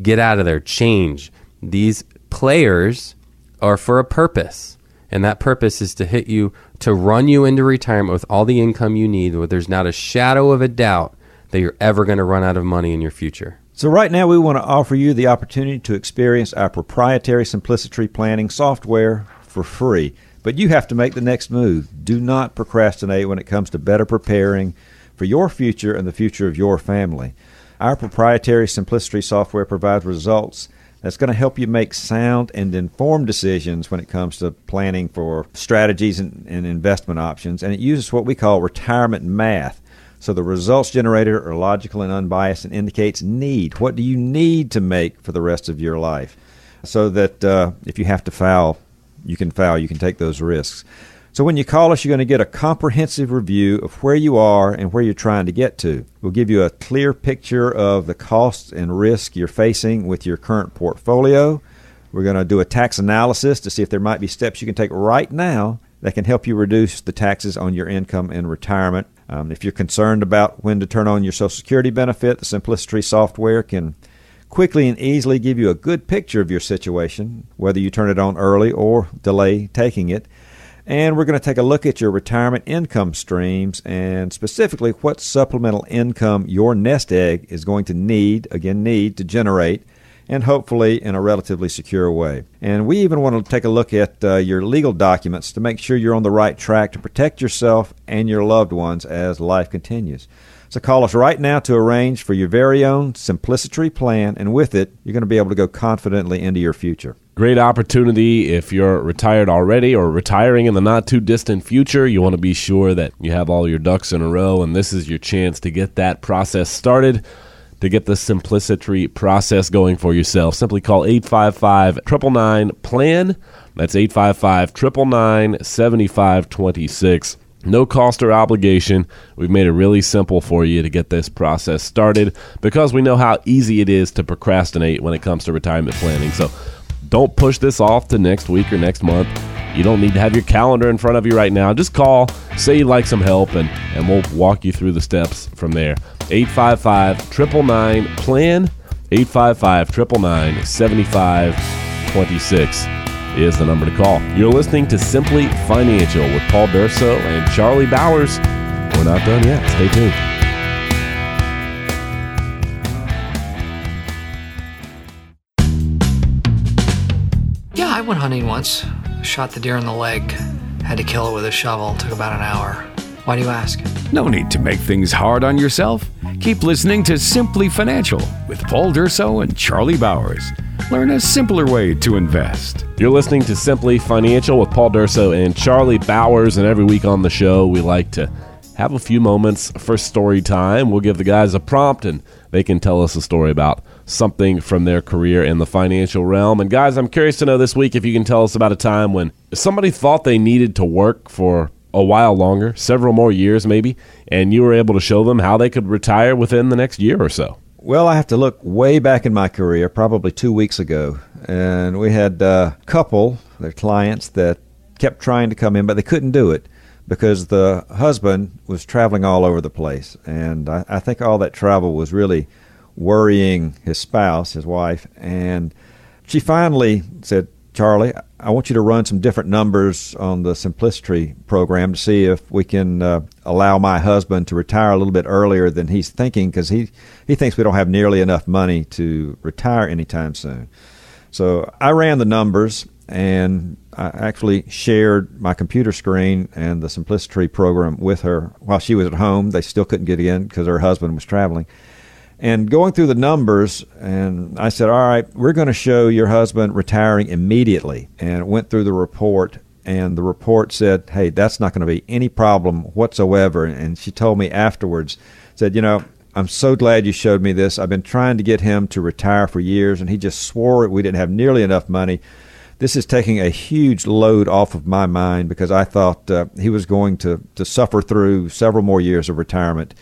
get out of there, change. These players are for a purpose. And that purpose is to hit you, to run you into retirement with all the income you need, where there's not a shadow of a doubt that you're ever going to run out of money in your future. So, right now, we want to offer you the opportunity to experience our proprietary Simplicity planning software for free. But you have to make the next move. Do not procrastinate when it comes to better preparing for your future and the future of your family. Our proprietary Simplicity software provides results that's going to help you make sound and informed decisions when it comes to planning for strategies and, and investment options. And it uses what we call retirement math. So the results generated are logical and unbiased and indicates need. What do you need to make for the rest of your life? So that uh, if you have to foul, you can foul, you can take those risks. So when you call us, you're going to get a comprehensive review of where you are and where you're trying to get to. We'll give you a clear picture of the costs and risk you're facing with your current portfolio. We're going to do a tax analysis to see if there might be steps you can take right now that can help you reduce the taxes on your income in retirement. Um, if you're concerned about when to turn on your Social Security benefit, the Simplicity software can quickly and easily give you a good picture of your situation, whether you turn it on early or delay taking it. And we're going to take a look at your retirement income streams and specifically what supplemental income your nest egg is going to need, again, need to generate and hopefully in a relatively secure way. And we even want to take a look at uh, your legal documents to make sure you're on the right track to protect yourself and your loved ones as life continues. So call us right now to arrange for your very own Simplicity plan, and with it, you're going to be able to go confidently into your future. Great opportunity if you're retired already or retiring in the not too distant future. You want to be sure that you have all your ducks in a row, and this is your chance to get that process started to get the simplicity process going for yourself. Simply call 855 999 PLAN. That's 855 999 7526. No cost or obligation. We've made it really simple for you to get this process started because we know how easy it is to procrastinate when it comes to retirement planning. So don't push this off to next week or next month. You don't need to have your calendar in front of you right now. Just call, say you'd like some help, and, and we'll walk you through the steps from there. 855 999 PLAN, 855 999 7526 is the number to call. You're listening to Simply Financial with Paul Durso and Charlie Bowers. We're not done yet. Stay tuned. Yeah, I went hunting once. Shot the deer in the leg. Had to kill it with a shovel. Took about an hour. Why do you ask? No need to make things hard on yourself. Keep listening to Simply Financial with Paul Durso and Charlie Bowers. Learn a simpler way to invest. You're listening to Simply Financial with Paul Durso and Charlie Bowers, and every week on the show, we like to have a few moments for story time. We'll give the guys a prompt and they can tell us a story about something from their career in the financial realm. And guys, I'm curious to know this week if you can tell us about a time when somebody thought they needed to work for a while longer, several more years maybe, and you were able to show them how they could retire within the next year or so. Well, I have to look way back in my career, probably two weeks ago, and we had a couple, their clients, that kept trying to come in, but they couldn't do it because the husband was traveling all over the place. And I, I think all that travel was really worrying his spouse, his wife. And she finally said, Charlie, I want you to run some different numbers on the Simplicity program to see if we can uh, allow my husband to retire a little bit earlier than he's thinking because he, he thinks we don't have nearly enough money to retire anytime soon. So I ran the numbers and I actually shared my computer screen and the Simplicity program with her while she was at home. They still couldn't get in because her husband was traveling. And going through the numbers, and I said, All right, we're going to show your husband retiring immediately. And went through the report, and the report said, Hey, that's not going to be any problem whatsoever. And she told me afterwards, said, You know, I'm so glad you showed me this. I've been trying to get him to retire for years, and he just swore we didn't have nearly enough money this is taking a huge load off of my mind because I thought uh, he was going to, to suffer through several more years of retirement.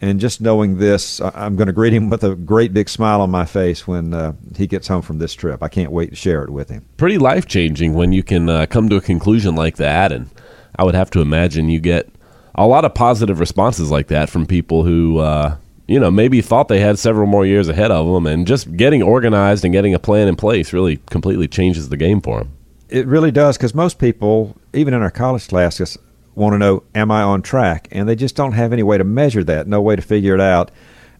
And just knowing this, I'm going to greet him with a great big smile on my face when uh, he gets home from this trip. I can't wait to share it with him. Pretty life changing when you can uh, come to a conclusion like that. And I would have to imagine you get a lot of positive responses like that from people who uh, you know, maybe thought they had several more years ahead of them, and just getting organized and getting a plan in place really completely changes the game for them. It really does, because most people, even in our college classes, want to know, am I on track? And they just don't have any way to measure that, no way to figure it out.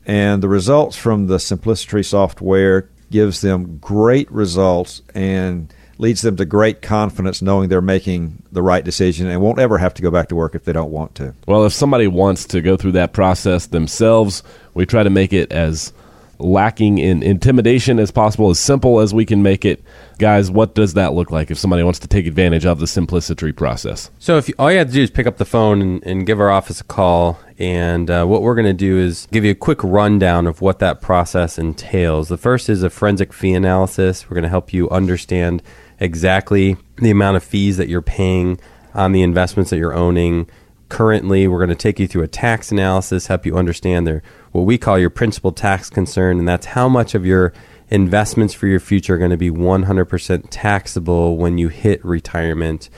And the results from the Simplicity software gives them great results and leads them to great confidence knowing they're making the right decision and won't ever have to go back to work if they don't want to. Well, if somebody wants to go through that process themselves, we try to make it as lacking in intimidation as possible, as simple as we can make it. Guys, what does that look like if somebody wants to take advantage of the simplicity process? So, if you, all you have to do is pick up the phone and, and give our office a call, and uh, what we're going to do is give you a quick rundown of what that process entails. The first is a forensic fee analysis. We're going to help you understand exactly the amount of fees that you're paying on the investments that you're owning currently. We're going to take you through a tax analysis, help you understand their what we call your principal tax concern, and that's how much of your investments for your future are going to be 100% taxable when you hit retirement.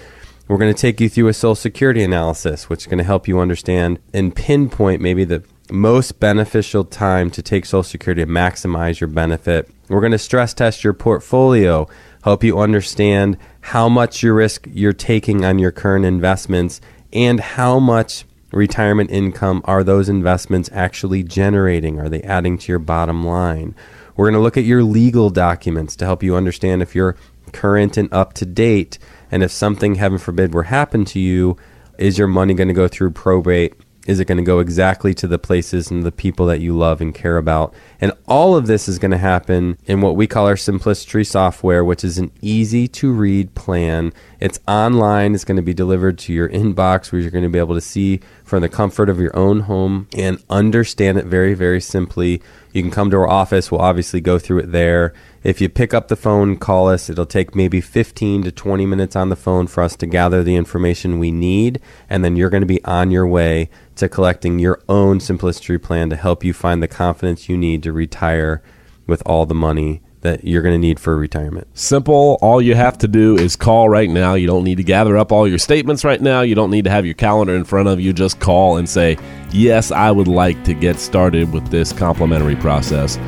We're going to take you through a Social Security analysis, which is going to help you understand and pinpoint maybe the most beneficial time to take Social Security to maximize your benefit. We're going to stress test your portfolio help you understand how much your risk you're taking on your current investments and how much retirement income are those investments actually generating? Are they adding to your bottom line? We're going to look at your legal documents to help you understand if you're current and up to date. And if something, heaven forbid, were happen to you, is your money going to go through probate? Is it going to go exactly to the places and the people that you love and care about? And all of this is going to happen in what we call our Simplicity software, which is an easy to read plan. It's online, it's going to be delivered to your inbox where you're going to be able to see from the comfort of your own home and understand it very, very simply. You can come to our office, we'll obviously go through it there. If you pick up the phone, call us. It'll take maybe 15 to 20 minutes on the phone for us to gather the information we need, and then you're going to be on your way to collecting your own simplicity plan to help you find the confidence you need to retire with all the money that you're going to need for retirement. Simple. All you have to do is call right now. You don't need to gather up all your statements right now. You don't need to have your calendar in front of you. Just call and say, Yes, I would like to get started with this complimentary process.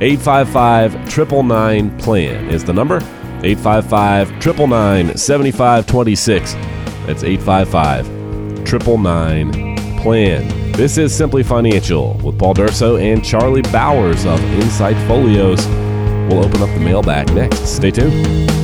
855 999 plan is the number. 855 999 7526. That's 855 999 plan. This is Simply Financial with Paul Durso and Charlie Bowers of Insight Folios. We'll open up the mailbag next. Stay tuned.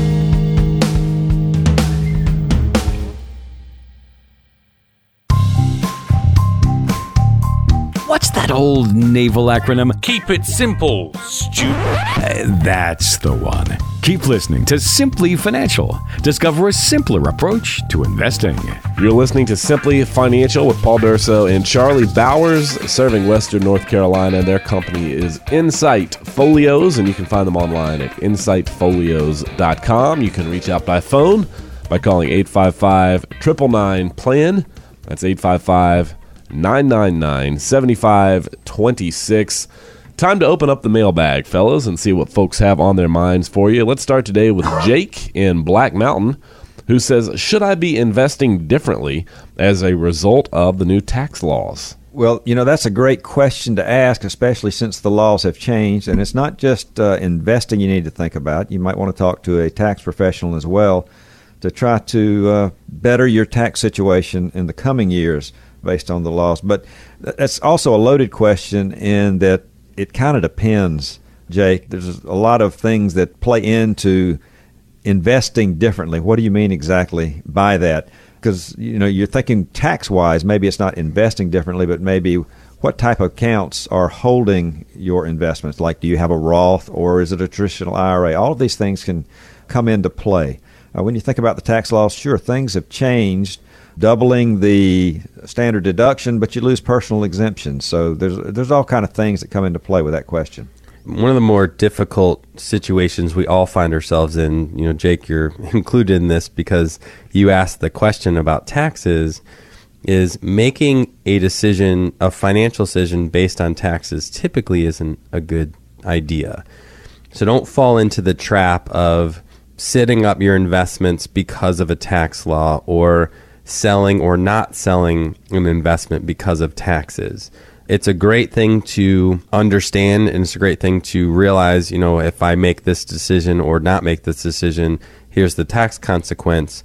Old naval acronym? Keep it simple, stupid. Uh, that's the one. Keep listening to Simply Financial. Discover a simpler approach to investing. You're listening to Simply Financial with Paul Durso and Charlie Bowers, serving Western North Carolina. Their company is Insight Folios, and you can find them online at insightfolios.com. You can reach out by phone by calling 855 999 PLAN. That's 855 999 7526. Time to open up the mailbag, fellas, and see what folks have on their minds for you. Let's start today with Jake in Black Mountain, who says, Should I be investing differently as a result of the new tax laws? Well, you know, that's a great question to ask, especially since the laws have changed. And it's not just uh, investing you need to think about. You might want to talk to a tax professional as well to try to uh, better your tax situation in the coming years based on the laws. But that's also a loaded question in that it kind of depends, Jake. There's a lot of things that play into investing differently. What do you mean exactly by that? Because you know you're thinking tax wise, maybe it's not investing differently, but maybe what type of accounts are holding your investments? Like, do you have a Roth or is it a traditional IRA? All of these things can come into play. Uh, when you think about the tax laws, sure, things have changed, doubling the standard deduction, but you lose personal exemptions. So there's there's all kind of things that come into play with that question. One of the more difficult situations we all find ourselves in, you know, Jake, you're included in this because you asked the question about taxes, is making a decision, a financial decision based on taxes typically isn't a good idea. So don't fall into the trap of setting up your investments because of a tax law or selling or not selling an investment because of taxes. It's a great thing to understand and it's a great thing to realize, you know, if I make this decision or not make this decision, here's the tax consequence.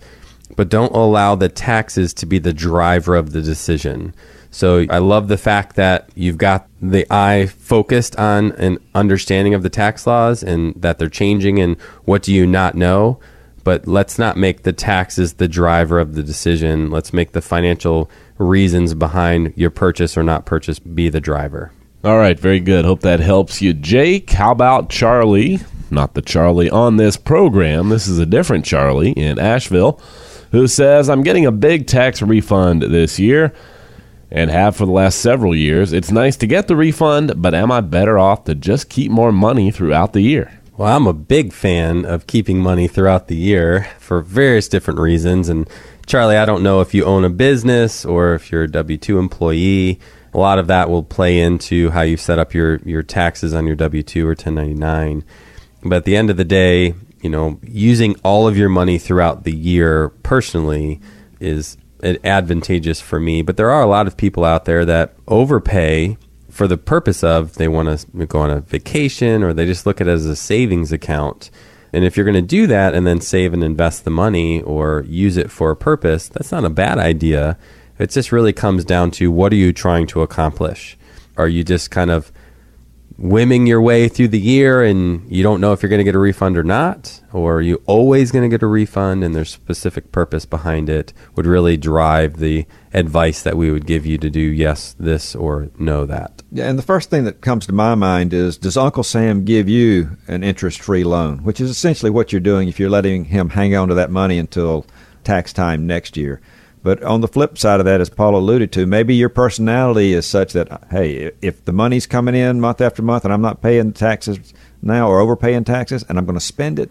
But don't allow the taxes to be the driver of the decision. So I love the fact that you've got the eye focused on an understanding of the tax laws and that they're changing and what do you not know. But let's not make the taxes the driver of the decision. Let's make the financial reasons behind your purchase or not purchase be the driver. All right, very good. Hope that helps you, Jake. How about Charlie? Not the Charlie on this program. This is a different Charlie in Asheville who says, I'm getting a big tax refund this year and have for the last several years. It's nice to get the refund, but am I better off to just keep more money throughout the year? Well, I'm a big fan of keeping money throughout the year for various different reasons. And Charlie, I don't know if you own a business or if you're a W 2 employee. A lot of that will play into how you set up your, your taxes on your W 2 or 1099. But at the end of the day, you know, using all of your money throughout the year personally is advantageous for me. But there are a lot of people out there that overpay for the purpose of they want to go on a vacation or they just look at it as a savings account. And if you're going to do that and then save and invest the money or use it for a purpose, that's not a bad idea. It just really comes down to what are you trying to accomplish? Are you just kind of whimming your way through the year and you don't know if you're going to get a refund or not, or are you always going to get a refund and there's specific purpose behind it, would really drive the advice that we would give you to do yes, this, or no, that. Yeah, and the first thing that comes to my mind is Does Uncle Sam give you an interest free loan? Which is essentially what you're doing if you're letting him hang on to that money until tax time next year. But on the flip side of that, as Paul alluded to, maybe your personality is such that, hey, if the money's coming in month after month and I'm not paying taxes now or overpaying taxes and I'm going to spend it,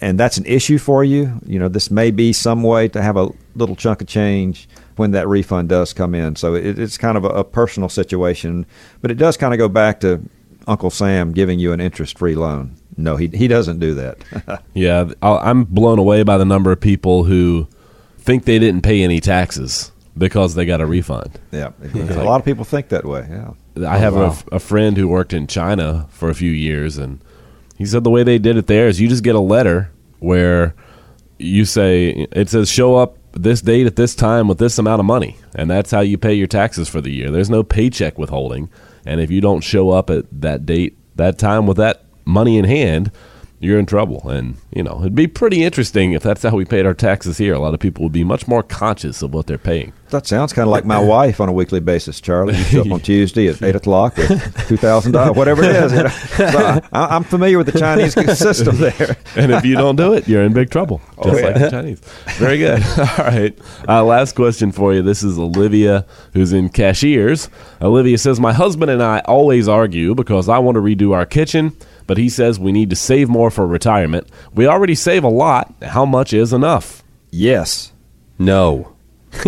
and that's an issue for you, you know, this may be some way to have a little chunk of change when that refund does come in. So it, it's kind of a, a personal situation, but it does kind of go back to Uncle Sam giving you an interest free loan. No, he, he doesn't do that. yeah, I'm blown away by the number of people who think they didn't pay any taxes because they got a refund. Yeah, a lot of people think that way. Yeah, I oh, have oh, wow. a, a, friend who worked in China for a few years, and he said the way they did it there is you just get a letter where you say it says show up this date at this time with this amount of money, and that's how you pay your taxes for the year. There's no paycheck withholding, and if you don't show up at that date, that time with that money in hand, you're in trouble. And, you know, it'd be pretty interesting if that's how we paid our taxes here. A lot of people would be much more conscious of what they're paying. That sounds kind of like my wife on a weekly basis, Charlie. You show up on Tuesday at 8 o'clock with $2,000, whatever it is. You know? so I, am familiar with the Chinese system there. and if you don't do it, you're in big trouble, just Oh, yeah. like the Chinese. Very good. All right. Uh, last question for you. This is Olivia, who's in Cashiers. Olivia says, My husband and I always argue because I want to redo our kitchen, but he says we need to save more for retirement. We already save a lot. How much is enough? Yes. No.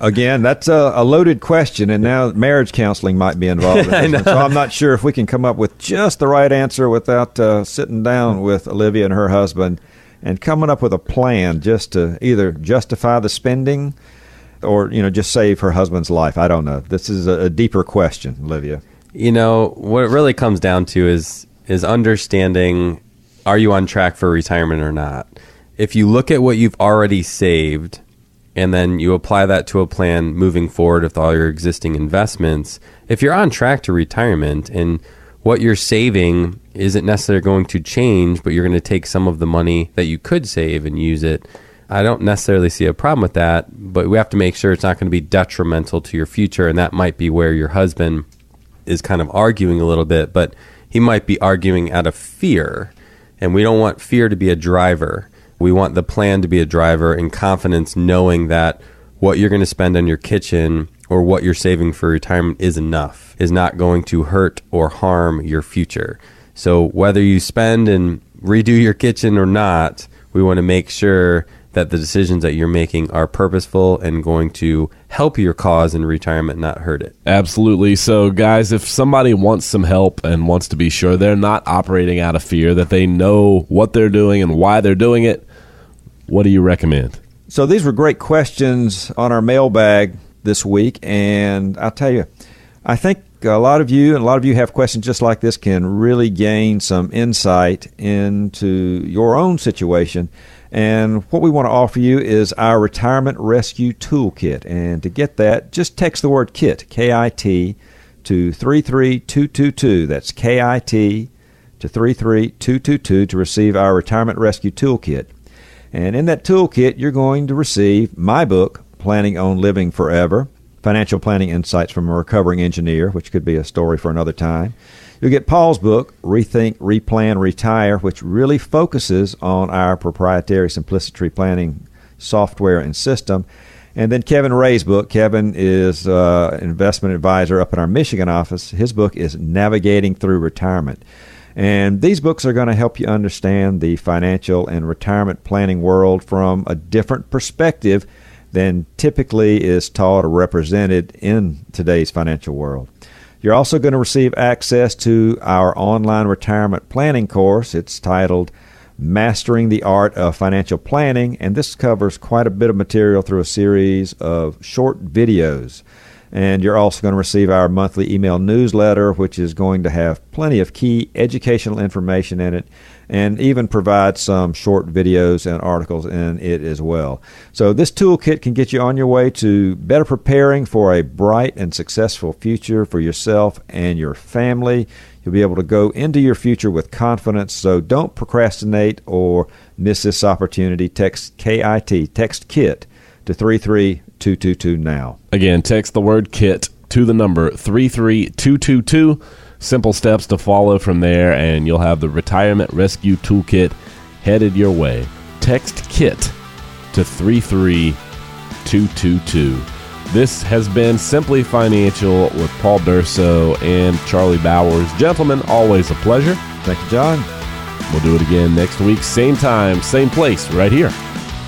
Again, that's a, a loaded question, and now marriage counseling might be involved. In this one. So I'm not sure if we can come up with just the right answer without uh, sitting down with Olivia and her husband and coming up with a plan just to either justify the spending or you know just save her husband's life. I don't know. This is a, a deeper question, Olivia. You know, what it really comes down to is is understanding are you on track for retirement or not? If you look at what you've already saved and then you apply that to a plan moving forward with all your existing investments, if you're on track to retirement and what you're saving isn't necessarily going to change, but you're going to take some of the money that you could save and use it. I don't necessarily see a problem with that, but we have to make sure it's not going to be detrimental to your future. And that might be where your husband is kind of arguing a little bit, but he might be arguing out of fear. And we don't want fear to be a driver. We want the plan to be a driver and confidence knowing that what you're going to spend on your kitchen or what you're saving for retirement is enough, is not going to hurt or harm your future. So whether you spend and redo your kitchen or not, we want to make sure that the decisions that you're making are purposeful and going to help your cause in retirement, not hurt it. Absolutely. So, guys, if somebody wants some help and wants to be sure they're not operating out of fear, that they know what they're doing and why they're doing it, what do you recommend? So these were great questions on our mailbag this week, and I'll tell you, I think a lot of you and a lot of you have questions just like this can really gain some insight into your own situation. And what we want to offer you is our retirement rescue toolkit. And to get that, just text the word KIT, K I T, to 33222. That's K I T to 33222 to receive our retirement rescue toolkit. And in that toolkit, you're going to receive my book, Planning on Living Forever Financial Planning Insights from a Recovering Engineer, which could be a story for another time. You'll get Paul's book, Rethink, Replan, Retire, which really focuses on our proprietary simplicity planning software and system. And then Kevin Ray's book. Kevin is uh, investment advisor up in our Michigan office. His book is Navigating Through Retirement. And these books are going to help you understand the financial and retirement planning world from a different perspective than typically is taught or represented in today's financial world. You're also going to receive access to our online retirement planning course. It's titled Mastering the Art of Financial Planning, and this covers quite a bit of material through a series of short videos. And you're also going to receive our monthly email newsletter, which is going to have plenty of key educational information in it and even provide some short videos and articles in it as well. So, this toolkit can get you on your way to better preparing for a bright and successful future for yourself and your family. You'll be able to go into your future with confidence. So, don't procrastinate or miss this opportunity. Text KIT, text KIT to 33222 now. Again, text the word KIT to the number 33222. Simple steps to follow from there, and you'll have the Retirement Rescue Toolkit headed your way. Text KIT to 33222. This has been Simply Financial with Paul Durso and Charlie Bowers. Gentlemen, always a pleasure. Thank you, John. We'll do it again next week, same time, same place, right here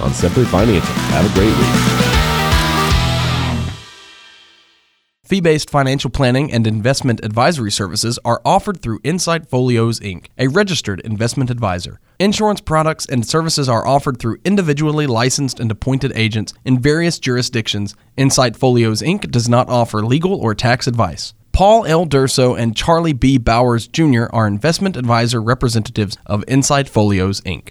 on Simply Financial. Have a great week. Fee based financial planning and investment advisory services are offered through Insight Folios Inc., a registered investment advisor. Insurance products and services are offered through individually licensed and appointed agents in various jurisdictions. Insight Folios Inc. does not offer legal or tax advice. Paul L. Durso and Charlie B. Bowers Jr. are investment advisor representatives of Insight Folios Inc.